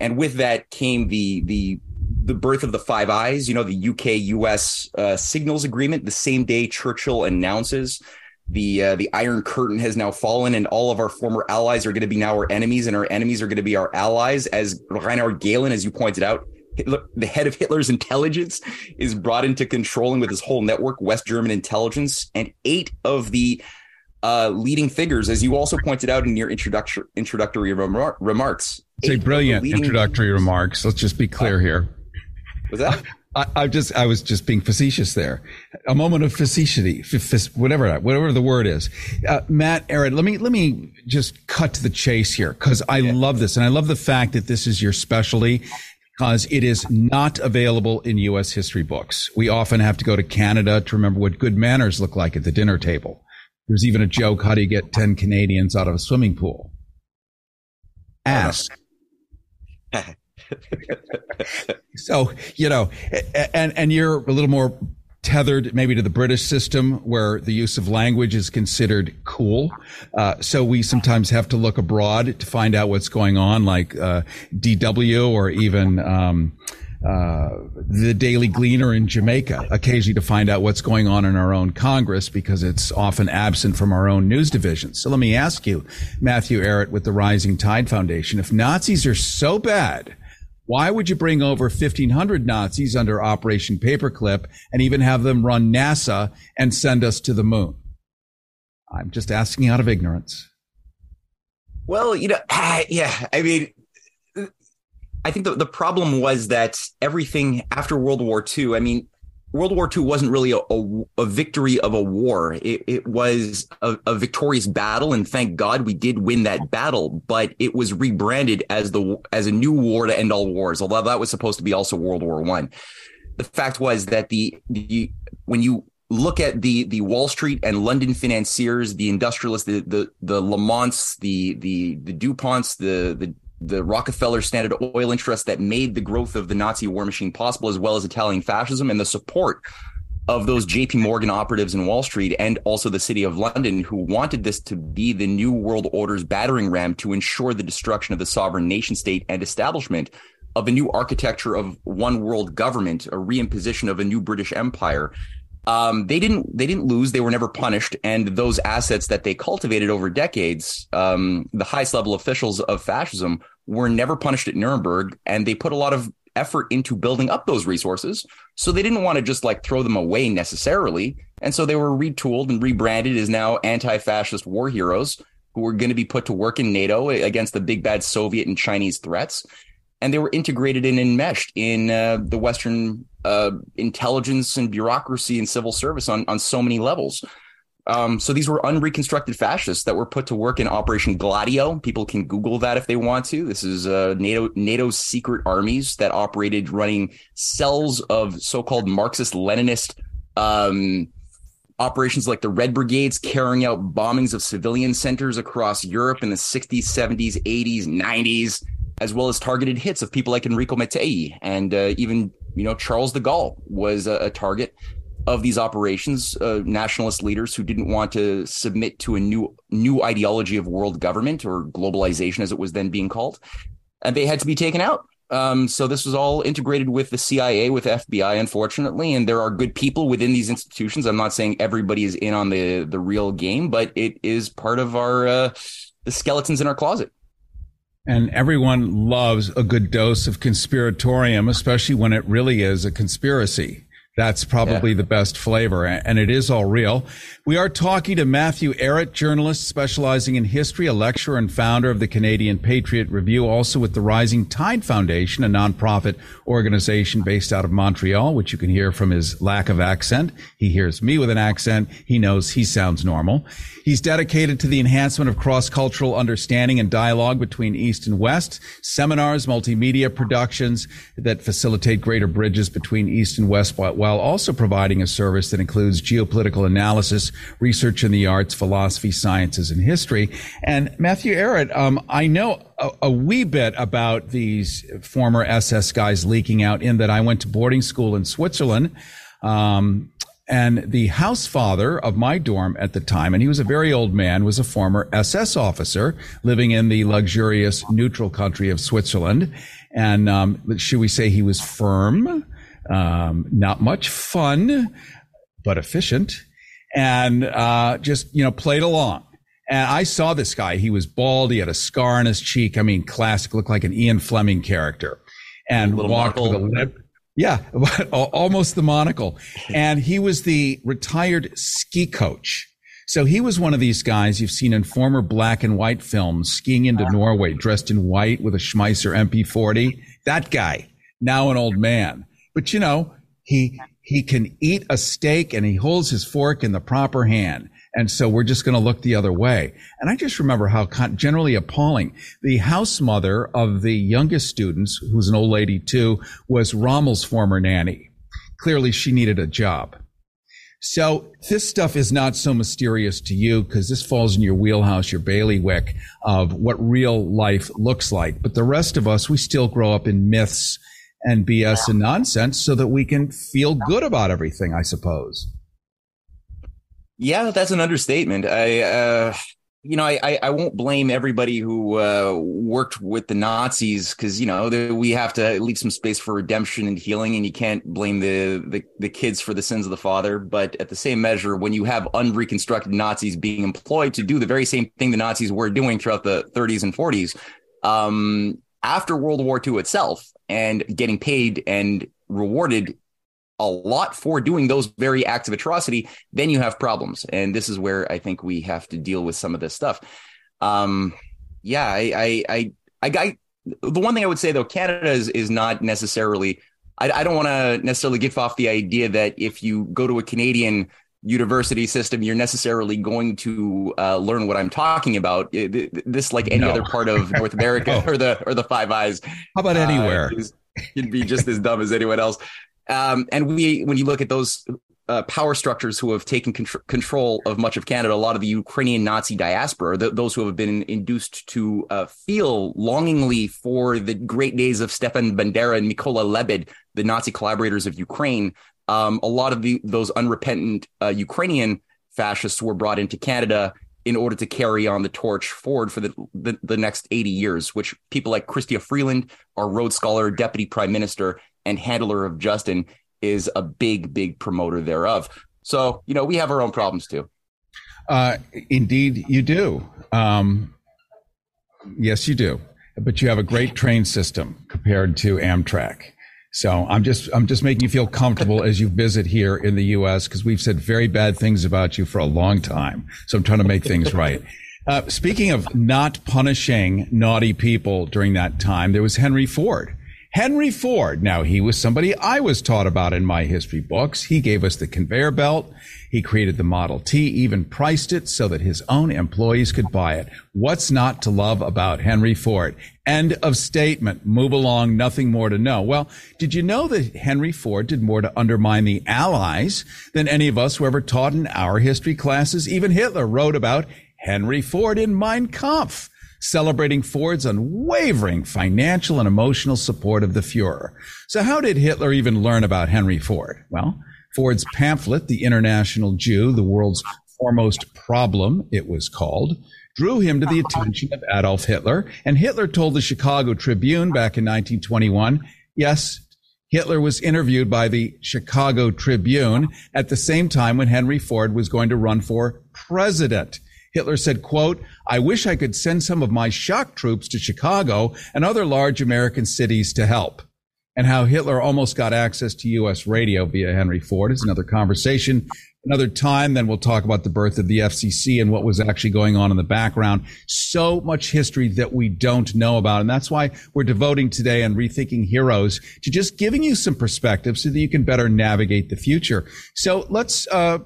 And with that came the the the birth of the Five Eyes, you know, the UK US uh, signals agreement, the same day Churchill announces the uh, the Iron Curtain has now fallen, and all of our former allies are going to be now our enemies, and our enemies are going to be our allies. As Reinhard Gehlen, as you pointed out, Hitler, the head of Hitler's intelligence is brought into controlling with his whole network West German intelligence, and eight of the uh, leading figures, as you also pointed out in your introductory introductory remar- remarks. It's a brilliant introductory remarks. Let's just be clear here. Was that? I, I, just, I was just being facetious there. A moment of facetiousity, whatever, whatever the word is. Uh, Matt, Ehret, let me, let me just cut to the chase here because I yeah. love this. And I love the fact that this is your specialty because it is not available in U.S. history books. We often have to go to Canada to remember what good manners look like at the dinner table. There's even a joke. How do you get 10 Canadians out of a swimming pool? Ask. so you know, and and you're a little more tethered maybe to the British system where the use of language is considered cool. Uh, so we sometimes have to look abroad to find out what's going on, like uh, DW or even. Um, uh, the Daily Gleaner in Jamaica, occasionally to find out what's going on in our own Congress because it's often absent from our own news divisions. So let me ask you, Matthew Ehret with the Rising Tide Foundation, if Nazis are so bad, why would you bring over 1,500 Nazis under Operation Paperclip and even have them run NASA and send us to the moon? I'm just asking out of ignorance. Well, you know, yeah, I mean, I think the, the problem was that everything after World War II, I mean, World War II wasn't really a, a, a victory of a war. It, it was a, a, victorious battle, and thank God we did win that battle. But it was rebranded as the as a new war to end all wars. Although that was supposed to be also World War One. The fact was that the the when you look at the the Wall Street and London financiers, the industrialists, the the the Lamonts, the the the Duponts, the the the Rockefeller Standard Oil interests that made the growth of the Nazi war machine possible, as well as Italian fascism and the support of those JP Morgan operatives in Wall Street and also the city of London who wanted this to be the new world order's battering ram to ensure the destruction of the sovereign nation state and establishment of a new architecture of one world government, a reimposition of a new British empire. Um, they didn't they didn't lose. They were never punished, and those assets that they cultivated over decades, um, the highest level officials of fascism were never punished at Nuremberg, and they put a lot of effort into building up those resources. So they didn't want to just like throw them away necessarily. And so they were retooled and rebranded as now anti fascist war heroes who were going to be put to work in NATO against the big bad Soviet and Chinese threats. And they were integrated and enmeshed in uh, the Western uh, intelligence and bureaucracy and civil service on, on so many levels. Um, so these were unreconstructed fascists that were put to work in Operation Gladio. People can Google that if they want to. This is uh, NATO NATO's secret armies that operated running cells of so-called Marxist-Leninist um, operations like the Red Brigades, carrying out bombings of civilian centers across Europe in the 60s, 70s, 80s, 90s, as well as targeted hits of people like Enrico Mattei and uh, even you know Charles de Gaulle was a, a target of these operations, uh, nationalist leaders who didn't want to submit to a new new ideology of world government or globalization, as it was then being called, and they had to be taken out. Um, so this was all integrated with the CIA, with FBI, unfortunately, and there are good people within these institutions. I'm not saying everybody is in on the the real game, but it is part of our uh, the skeletons in our closet. And everyone loves a good dose of conspiratorium, especially when it really is a conspiracy. That's probably yeah. the best flavor, and it is all real. We are talking to Matthew Ehret, journalist specializing in history, a lecturer and founder of the Canadian Patriot Review, also with the Rising Tide Foundation, a nonprofit organization based out of Montreal, which you can hear from his lack of accent. He hears me with an accent. He knows he sounds normal. He's dedicated to the enhancement of cross-cultural understanding and dialogue between East and West, seminars, multimedia productions that facilitate greater bridges between East and West while also providing a service that includes geopolitical analysis, research in the arts, philosophy, sciences, and history. And Matthew Ehret, um, I know a, a, wee bit about these former SS guys leaking out in that I went to boarding school in Switzerland. Um, and the house father of my dorm at the time, and he was a very old man, was a former SS officer living in the luxurious neutral country of Switzerland. And um, should we say he was firm, um, not much fun, but efficient, and uh, just you know played along. And I saw this guy. He was bald. He had a scar on his cheek. I mean, classic, looked like an Ian Fleming character, and walked with a limp yeah, almost the monocle. And he was the retired ski coach. So he was one of these guys you've seen in former black and white films skiing into Norway dressed in white with a Schmeisser MP40. That guy, now an old man. But you know, he, he can eat a steak and he holds his fork in the proper hand. And so we're just going to look the other way. And I just remember how generally appalling the house mother of the youngest students, who's an old lady too, was Rommel's former nanny. Clearly she needed a job. So this stuff is not so mysterious to you because this falls in your wheelhouse, your bailiwick of what real life looks like. But the rest of us, we still grow up in myths and BS and nonsense so that we can feel good about everything, I suppose. Yeah, that's an understatement. I, uh, you know, I, I won't blame everybody who uh, worked with the Nazis because you know we have to leave some space for redemption and healing, and you can't blame the, the the kids for the sins of the father. But at the same measure, when you have unreconstructed Nazis being employed to do the very same thing the Nazis were doing throughout the 30s and 40s, um, after World War II itself, and getting paid and rewarded a lot for doing those very acts of atrocity, then you have problems. And this is where I think we have to deal with some of this stuff. Um, yeah, I, I, I, I, I the one thing I would say though, Canada is, is not necessarily I, I don't want to necessarily give off the idea that if you go to a Canadian university system, you're necessarily going to uh, learn what I'm talking about. This, like any no. other part of North America oh. or the or the Five Eyes. How about anywhere? Uh, you'd be just as dumb as anyone else. Um, and we, when you look at those uh, power structures who have taken contr- control of much of Canada, a lot of the Ukrainian Nazi diaspora, th- those who have been induced to uh, feel longingly for the great days of Stepan Bandera and Mykola Lebed, the Nazi collaborators of Ukraine. Um, a lot of the, those unrepentant uh, Ukrainian fascists were brought into Canada in order to carry on the torch forward for the, the, the next 80 years, which people like Chrystia Freeland, our Rhodes Scholar, Deputy Prime Minister, and handler of Justin, is a big, big promoter thereof. So, you know, we have our own problems too. Uh, indeed, you do. Um, yes, you do. But you have a great train system compared to Amtrak. So I'm just I'm just making you feel comfortable as you visit here in the U.S. because we've said very bad things about you for a long time. So I'm trying to make things right. Uh, speaking of not punishing naughty people during that time, there was Henry Ford. Henry Ford. Now, he was somebody I was taught about in my history books. He gave us the conveyor belt. He created the Model T, even priced it so that his own employees could buy it. What's not to love about Henry Ford? End of statement. Move along. Nothing more to know. Well, did you know that Henry Ford did more to undermine the Allies than any of us who ever taught in our history classes? Even Hitler wrote about Henry Ford in Mein Kampf celebrating Ford's unwavering financial and emotional support of the Fuhrer. So how did Hitler even learn about Henry Ford? Well, Ford's pamphlet, The International Jew, the world's foremost problem, it was called, drew him to the attention of Adolf Hitler. And Hitler told the Chicago Tribune back in 1921, yes, Hitler was interviewed by the Chicago Tribune at the same time when Henry Ford was going to run for president. Hitler said, quote, I wish I could send some of my shock troops to Chicago and other large American cities to help. And how Hitler almost got access to U.S. radio via Henry Ford is another conversation. Another time, then we'll talk about the birth of the FCC and what was actually going on in the background. So much history that we don't know about. And that's why we're devoting today and Rethinking Heroes to just giving you some perspective so that you can better navigate the future. So let's, uh,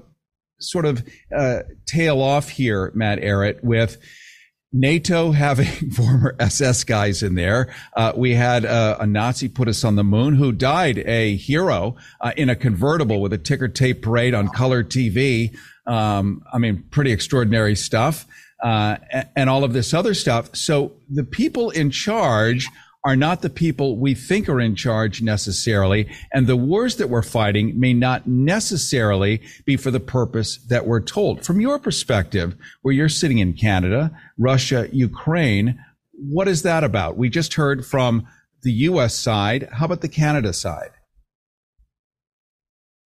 sort of uh, tail off here, Matt Ehret, with NATO having former SS guys in there. Uh, we had uh, a Nazi put us on the moon who died a hero uh, in a convertible with a ticker tape parade on color TV. Um, I mean, pretty extraordinary stuff. Uh, and all of this other stuff. So the people in charge are not the people we think are in charge necessarily. And the wars that we're fighting may not necessarily be for the purpose that we're told. From your perspective, where you're sitting in Canada, Russia, Ukraine, what is that about? We just heard from the U.S. side. How about the Canada side?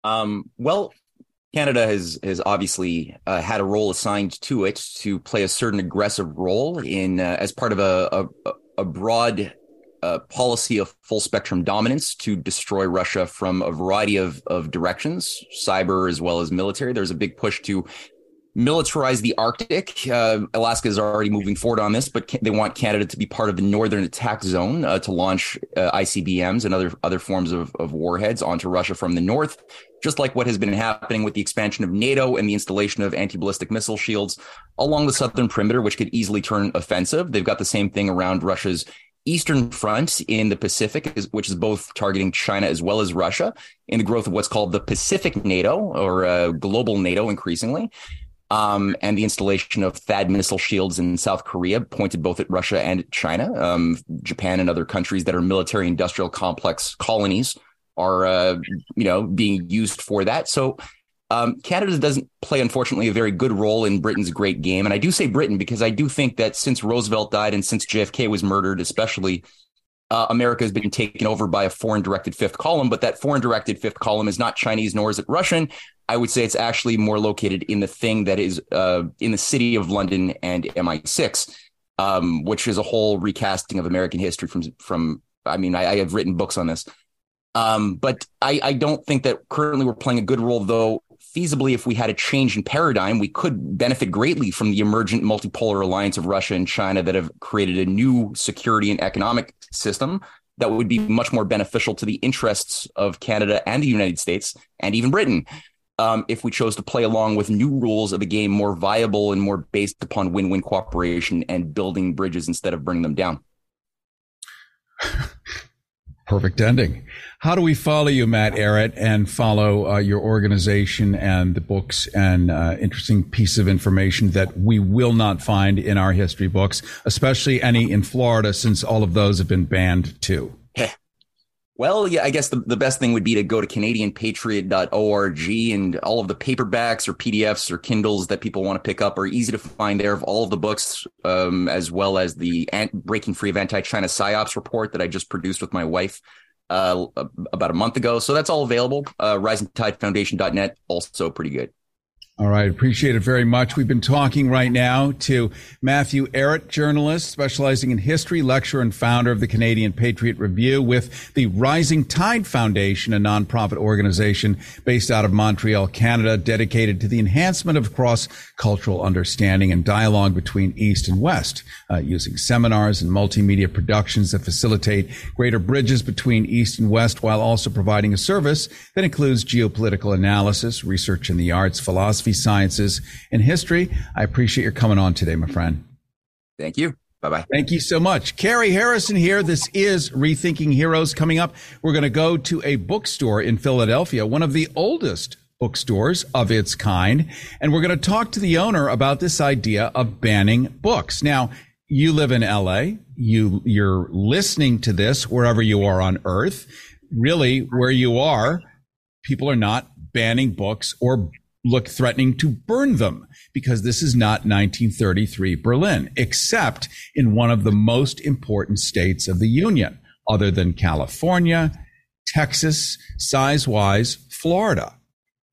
Um, well, Canada has has obviously uh, had a role assigned to it to play a certain aggressive role in uh, as part of a, a, a broad a policy of full spectrum dominance to destroy Russia from a variety of, of directions, cyber as well as military. There's a big push to militarize the Arctic. Uh, Alaska is already moving forward on this, but they want Canada to be part of the Northern Attack Zone uh, to launch uh, ICBMs and other other forms of, of warheads onto Russia from the north. Just like what has been happening with the expansion of NATO and the installation of anti ballistic missile shields along the southern perimeter, which could easily turn offensive. They've got the same thing around Russia's Eastern Front in the Pacific, which is both targeting China as well as Russia, in the growth of what's called the Pacific NATO or uh, global NATO increasingly. Um, and the installation of THAAD missile shields in South Korea, pointed both at Russia and China. Um, Japan and other countries that are military industrial complex colonies are, uh, you know, being used for that. So um, Canada doesn't play, unfortunately, a very good role in Britain's great game. And I do say Britain because I do think that since Roosevelt died and since JFK was murdered, especially, uh, America has been taken over by a foreign directed fifth column. But that foreign directed fifth column is not Chinese nor is it Russian. I would say it's actually more located in the thing that is uh, in the city of London and MI6, um, which is a whole recasting of American history from from. I mean, I, I have written books on this. Um, but I, I, don't think that currently we're playing a good role, though feasibly, if we had a change in paradigm, we could benefit greatly from the emergent multipolar alliance of Russia and China that have created a new security and economic system that would be much more beneficial to the interests of Canada and the United States and even Britain. Um, if we chose to play along with new rules of the game more viable and more based upon win win cooperation and building bridges instead of burning them down. Perfect ending. How do we follow you, Matt Ehret, and follow uh, your organization and the books and uh, interesting piece of information that we will not find in our history books, especially any in Florida, since all of those have been banned too? Well, yeah, I guess the, the best thing would be to go to CanadianPatriot.org and all of the paperbacks or PDFs or Kindles that people want to pick up are easy to find there of all of the books, um, as well as the Breaking Free of Anti-China PSYOPs report that I just produced with my wife uh, about a month ago. So that's all available. Uh, RisingTideFoundation.net, also pretty good. All right. Appreciate it very much. We've been talking right now to Matthew Ehret, journalist specializing in history, lecturer, and founder of the Canadian Patriot Review with the Rising Tide Foundation, a nonprofit organization based out of Montreal, Canada, dedicated to the enhancement of cross cultural understanding and dialogue between East and West, uh, using seminars and multimedia productions that facilitate greater bridges between East and West while also providing a service that includes geopolitical analysis, research in the arts, philosophy, philosophy, sciences, and history. I appreciate your coming on today, my friend. Thank you. Bye bye. Thank you so much. Carrie Harrison here. This is Rethinking Heroes. Coming up, we're going to go to a bookstore in Philadelphia, one of the oldest bookstores of its kind. And we're going to talk to the owner about this idea of banning books. Now, you live in LA. You, you're listening to this wherever you are on earth. Really, where you are, people are not banning books or look threatening to burn them because this is not 1933 Berlin, except in one of the most important states of the Union, other than California, Texas, size wise, Florida.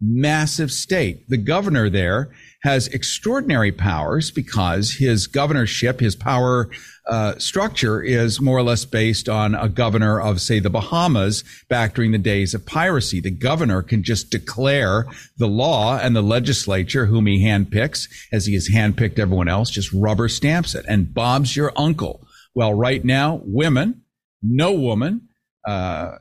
Massive state. The governor there has extraordinary powers because his governorship, his power uh, structure is more or less based on a governor of, say, the Bahamas back during the days of piracy. The governor can just declare the law and the legislature, whom he handpicks, as he has handpicked everyone else, just rubber stamps it. And Bob's your uncle. Well, right now, women, no woman, uh,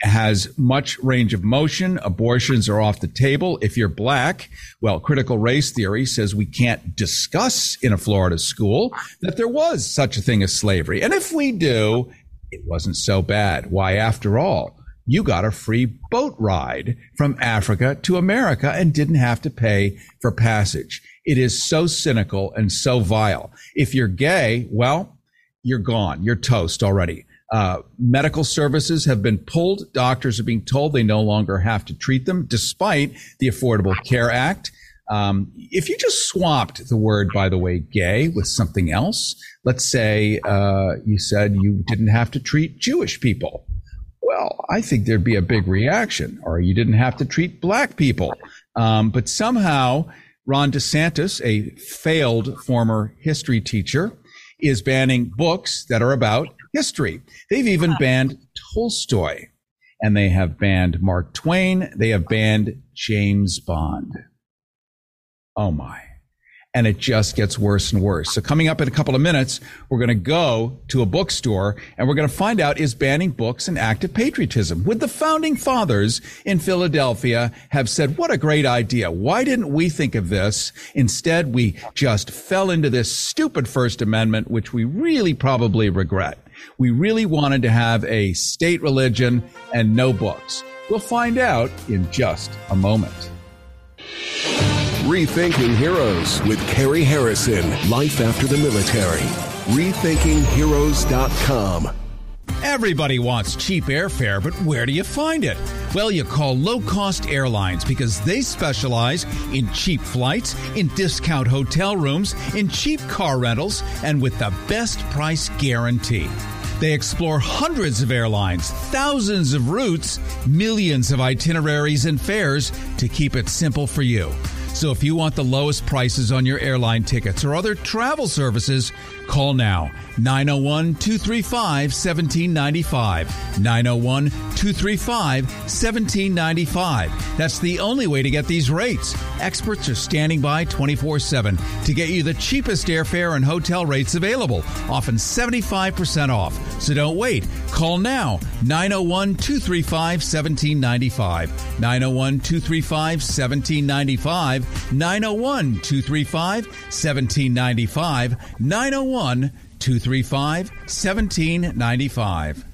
has much range of motion. Abortions are off the table. If you're black, well, critical race theory says we can't discuss in a Florida school that there was such a thing as slavery. And if we do, it wasn't so bad. Why, after all, you got a free boat ride from Africa to America and didn't have to pay for passage. It is so cynical and so vile. If you're gay, well, you're gone. You're toast already. Uh, medical services have been pulled. Doctors are being told they no longer have to treat them, despite the Affordable Care Act. Um, if you just swapped the word, by the way, gay with something else, let's say uh, you said you didn't have to treat Jewish people. Well, I think there'd be a big reaction, or you didn't have to treat black people. Um, but somehow, Ron DeSantis, a failed former history teacher, is banning books that are about history. They've even banned Tolstoy and they have banned Mark Twain. They have banned James Bond. Oh my. And it just gets worse and worse. So coming up in a couple of minutes, we're going to go to a bookstore and we're going to find out is banning books an act of patriotism? Would the founding fathers in Philadelphia have said, what a great idea. Why didn't we think of this? Instead, we just fell into this stupid First Amendment, which we really probably regret. We really wanted to have a state religion and no books. We'll find out in just a moment. Rethinking Heroes with Carrie Harrison. Life after the military. RethinkingHeroes.com. Everybody wants cheap airfare, but where do you find it? Well, you call low cost airlines because they specialize in cheap flights, in discount hotel rooms, in cheap car rentals, and with the best price guarantee. They explore hundreds of airlines, thousands of routes, millions of itineraries and fares to keep it simple for you. So if you want the lowest prices on your airline tickets or other travel services, call now 901 235 1795. 901 235 1795. That's the only way to get these rates. Experts are standing by 24 7 to get you the cheapest airfare and hotel rates available, often 75% off. So don't wait. Call now 901 235 1795. 901 235 1795. 901 235 1795. 901 235 1795.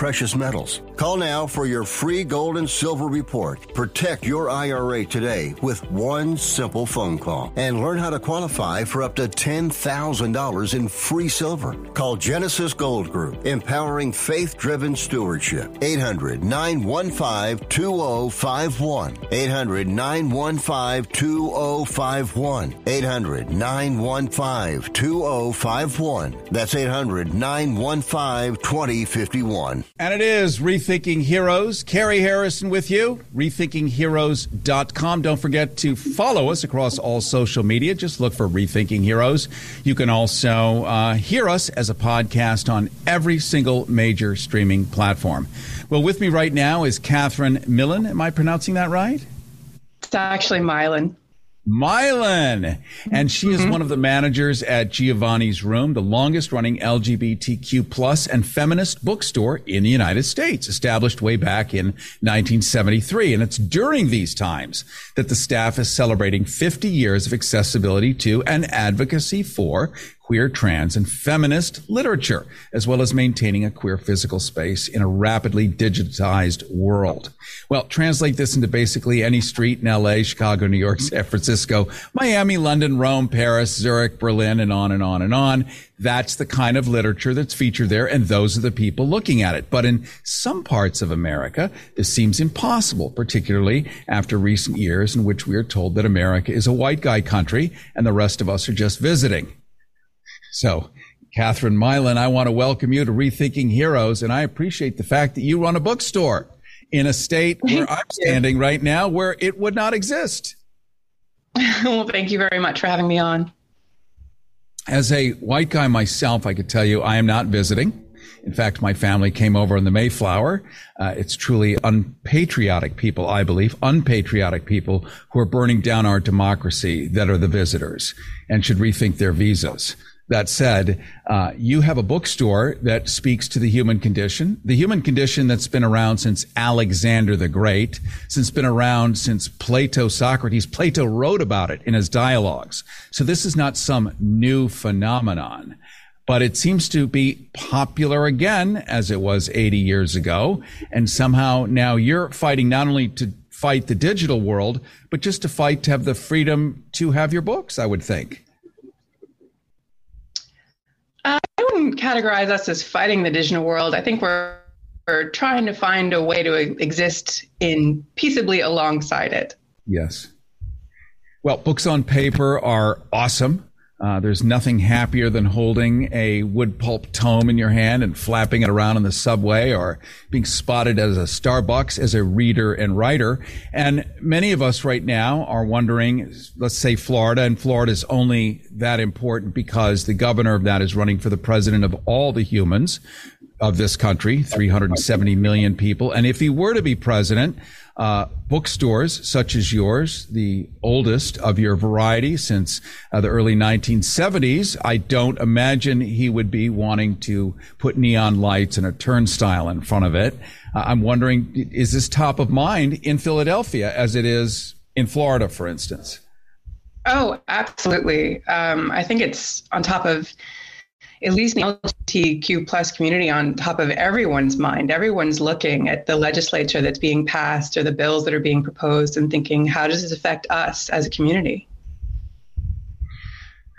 precious metals. Call now for your free gold and silver report. Protect your IRA today with one simple phone call and learn how to qualify for up to $10,000 in free silver. Call Genesis Gold Group, empowering faith driven stewardship. 800 915 2051. 800 915 2051. 800 915 2051. That's 800 915 2051. And it is Rethinking Heroes. Carrie Harrison with you, rethinkingheroes.com. Don't forget to follow us across all social media. Just look for Rethinking Heroes. You can also uh, hear us as a podcast on every single major streaming platform. Well, with me right now is Catherine Millen. Am I pronouncing that right? It's actually Mylan. Mylan. And she is mm-hmm. one of the managers at Giovanni's Room, the longest running LGBTQ plus and feminist bookstore in the United States, established way back in 1973. And it's during these times that the staff is celebrating 50 years of accessibility to and advocacy for queer, trans, and feminist literature, as well as maintaining a queer physical space in a rapidly digitized world. Well, translate this into basically any street in LA, Chicago, New York, San Francisco, Miami, London, Rome, Paris, Zurich, Berlin, and on and on and on. That's the kind of literature that's featured there, and those are the people looking at it. But in some parts of America, this seems impossible, particularly after recent years in which we are told that America is a white guy country and the rest of us are just visiting. So, Catherine Mylan, I want to welcome you to Rethinking Heroes, and I appreciate the fact that you run a bookstore in a state where I'm standing right now where it would not exist. well, thank you very much for having me on. As a white guy myself, I could tell you I am not visiting. In fact, my family came over in the Mayflower. Uh, it's truly unpatriotic people, I believe, unpatriotic people who are burning down our democracy that are the visitors and should rethink their visas. That said, uh, you have a bookstore that speaks to the human condition, the human condition that's been around since Alexander the Great, since been around since Plato, Socrates. Plato wrote about it in his dialogues. So this is not some new phenomenon, but it seems to be popular again as it was 80 years ago. And somehow now you're fighting not only to fight the digital world, but just to fight to have the freedom to have your books, I would think. Uh, I wouldn't categorize us as fighting the digital world. I think we're, we're trying to find a way to exist in peaceably alongside it. Yes. Well, books on paper are awesome. Uh, there's nothing happier than holding a wood pulp tome in your hand and flapping it around in the subway or being spotted as a Starbucks as a reader and writer. And many of us right now are wondering, let's say Florida, and Florida is only that important because the governor of that is running for the president of all the humans of this country, 370 million people. And if he were to be president, uh, bookstores such as yours, the oldest of your variety since uh, the early 1970s, I don't imagine he would be wanting to put neon lights and a turnstile in front of it. Uh, I'm wondering, is this top of mind in Philadelphia as it is in Florida, for instance? Oh, absolutely. Um, I think it's on top of at least the LGBTQ plus community on top of everyone's mind. Everyone's looking at the legislature that's being passed or the bills that are being proposed and thinking, how does this affect us as a community?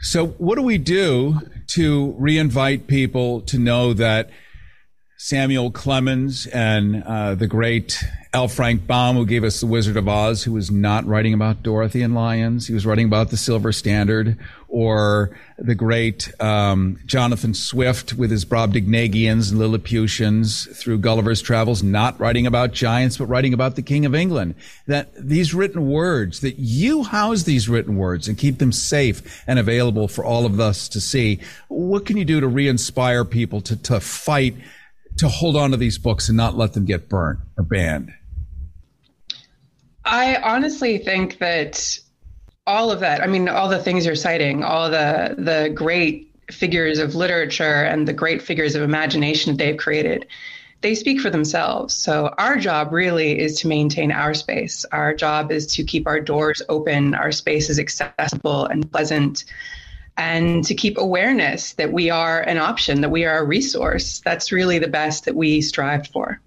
So, what do we do to reinvite people to know that Samuel Clemens and uh, the great L. Frank Baum, who gave us The Wizard of Oz, who was not writing about Dorothy and lions. He was writing about the Silver Standard, or the great um, Jonathan Swift with his Brobdingnagians and Lilliputians through Gulliver's Travels, not writing about giants, but writing about the King of England. That these written words, that you house these written words and keep them safe and available for all of us to see. What can you do to re-inspire people to, to fight, to hold on to these books and not let them get burnt or banned? I honestly think that all of that, I mean, all the things you're citing, all the the great figures of literature and the great figures of imagination that they've created, they speak for themselves. So our job really is to maintain our space. Our job is to keep our doors open, our space is accessible and pleasant, and to keep awareness that we are an option, that we are a resource. That's really the best that we strive for.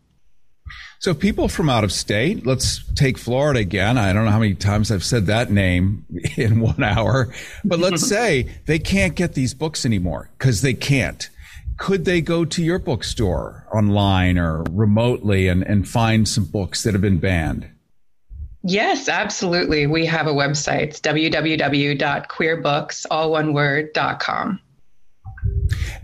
So people from out of state, let's take Florida again. I don't know how many times I've said that name in one hour, but let's say they can't get these books anymore because they can't. Could they go to your bookstore online or remotely and, and find some books that have been banned? Yes, absolutely. We have a website. It's www.queerbooks, all one word, com.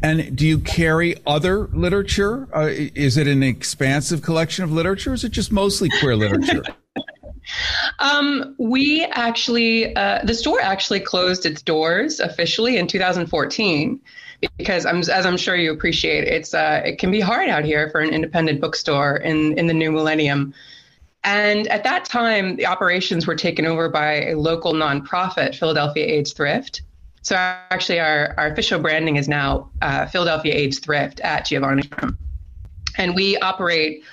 And do you carry other literature? Uh, is it an expansive collection of literature? Or is it just mostly queer literature? um, we actually, uh, the store actually closed its doors officially in 2014 because I'm, as I'm sure you appreciate, it's uh, it can be hard out here for an independent bookstore in in the new millennium. And at that time, the operations were taken over by a local nonprofit, Philadelphia AIDS Thrift. So actually, our, our official branding is now uh, Philadelphia AIDS Thrift at Giovanni's Room. And we operate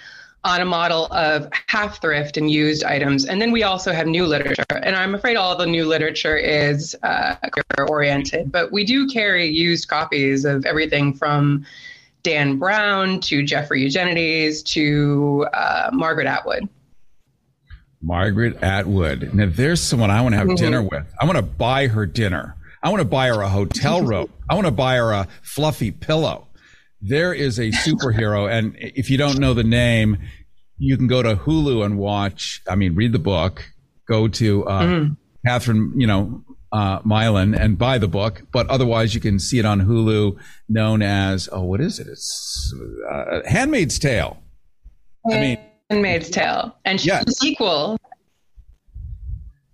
on a model of half thrift and used items. And then we also have new literature. And I'm afraid all the new literature is uh, oriented, but we do carry used copies of everything from Dan Brown to Jeffrey Eugenides to uh, Margaret Atwood. Margaret Atwood. Now, there's someone I want to have mm-hmm. dinner with. I want to buy her dinner. I want to buy her a hotel room. I want to buy her a fluffy pillow. There is a superhero. and if you don't know the name, you can go to Hulu and watch, I mean, read the book, go to uh, mm. Catherine, you know, uh, Milan and buy the book. But otherwise, you can see it on Hulu, known as, oh, what is it? It's uh, Handmaid's Tale. I mean, Handmaid's Tale. And yes. the sequel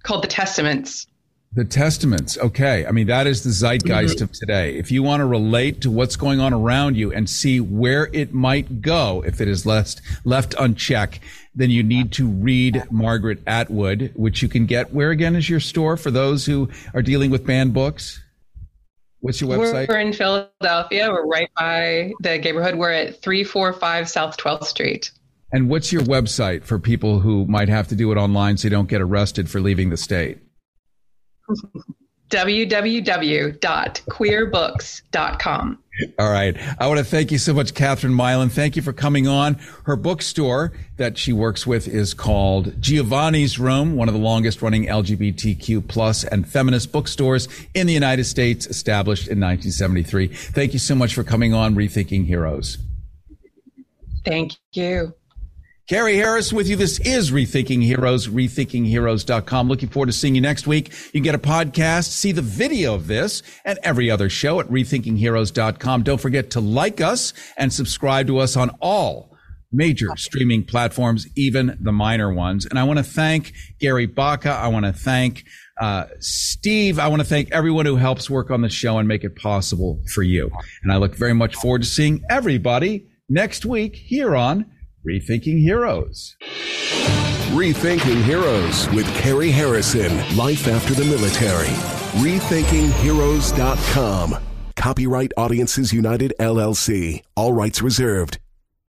called The Testaments. The Testaments. Okay. I mean, that is the zeitgeist mm-hmm. of today. If you want to relate to what's going on around you and see where it might go if it is left, left unchecked, then you need to read Margaret Atwood, which you can get. Where again is your store for those who are dealing with banned books? What's your website? We're in Philadelphia. We're right by the neighborhood. We're at 345 South 12th Street. And what's your website for people who might have to do it online so you don't get arrested for leaving the state? www.queerbooks.com. All right. I want to thank you so much, Catherine Milan. Thank you for coming on. Her bookstore that she works with is called Giovanni's Room, one of the longest running LGBTQ plus and feminist bookstores in the United States, established in 1973. Thank you so much for coming on Rethinking Heroes. Thank you. Carrie Harris with you. This is Rethinking Heroes, rethinkingheroes.com. Looking forward to seeing you next week. You can get a podcast, see the video of this and every other show at rethinkingheroes.com. Don't forget to like us and subscribe to us on all major streaming platforms, even the minor ones. And I want to thank Gary Baca. I want to thank uh, Steve. I want to thank everyone who helps work on the show and make it possible for you. And I look very much forward to seeing everybody next week here on Rethinking Heroes. Rethinking Heroes with Carrie Harrison. Life after the military. RethinkingHeroes.com. Copyright Audiences United LLC. All rights reserved.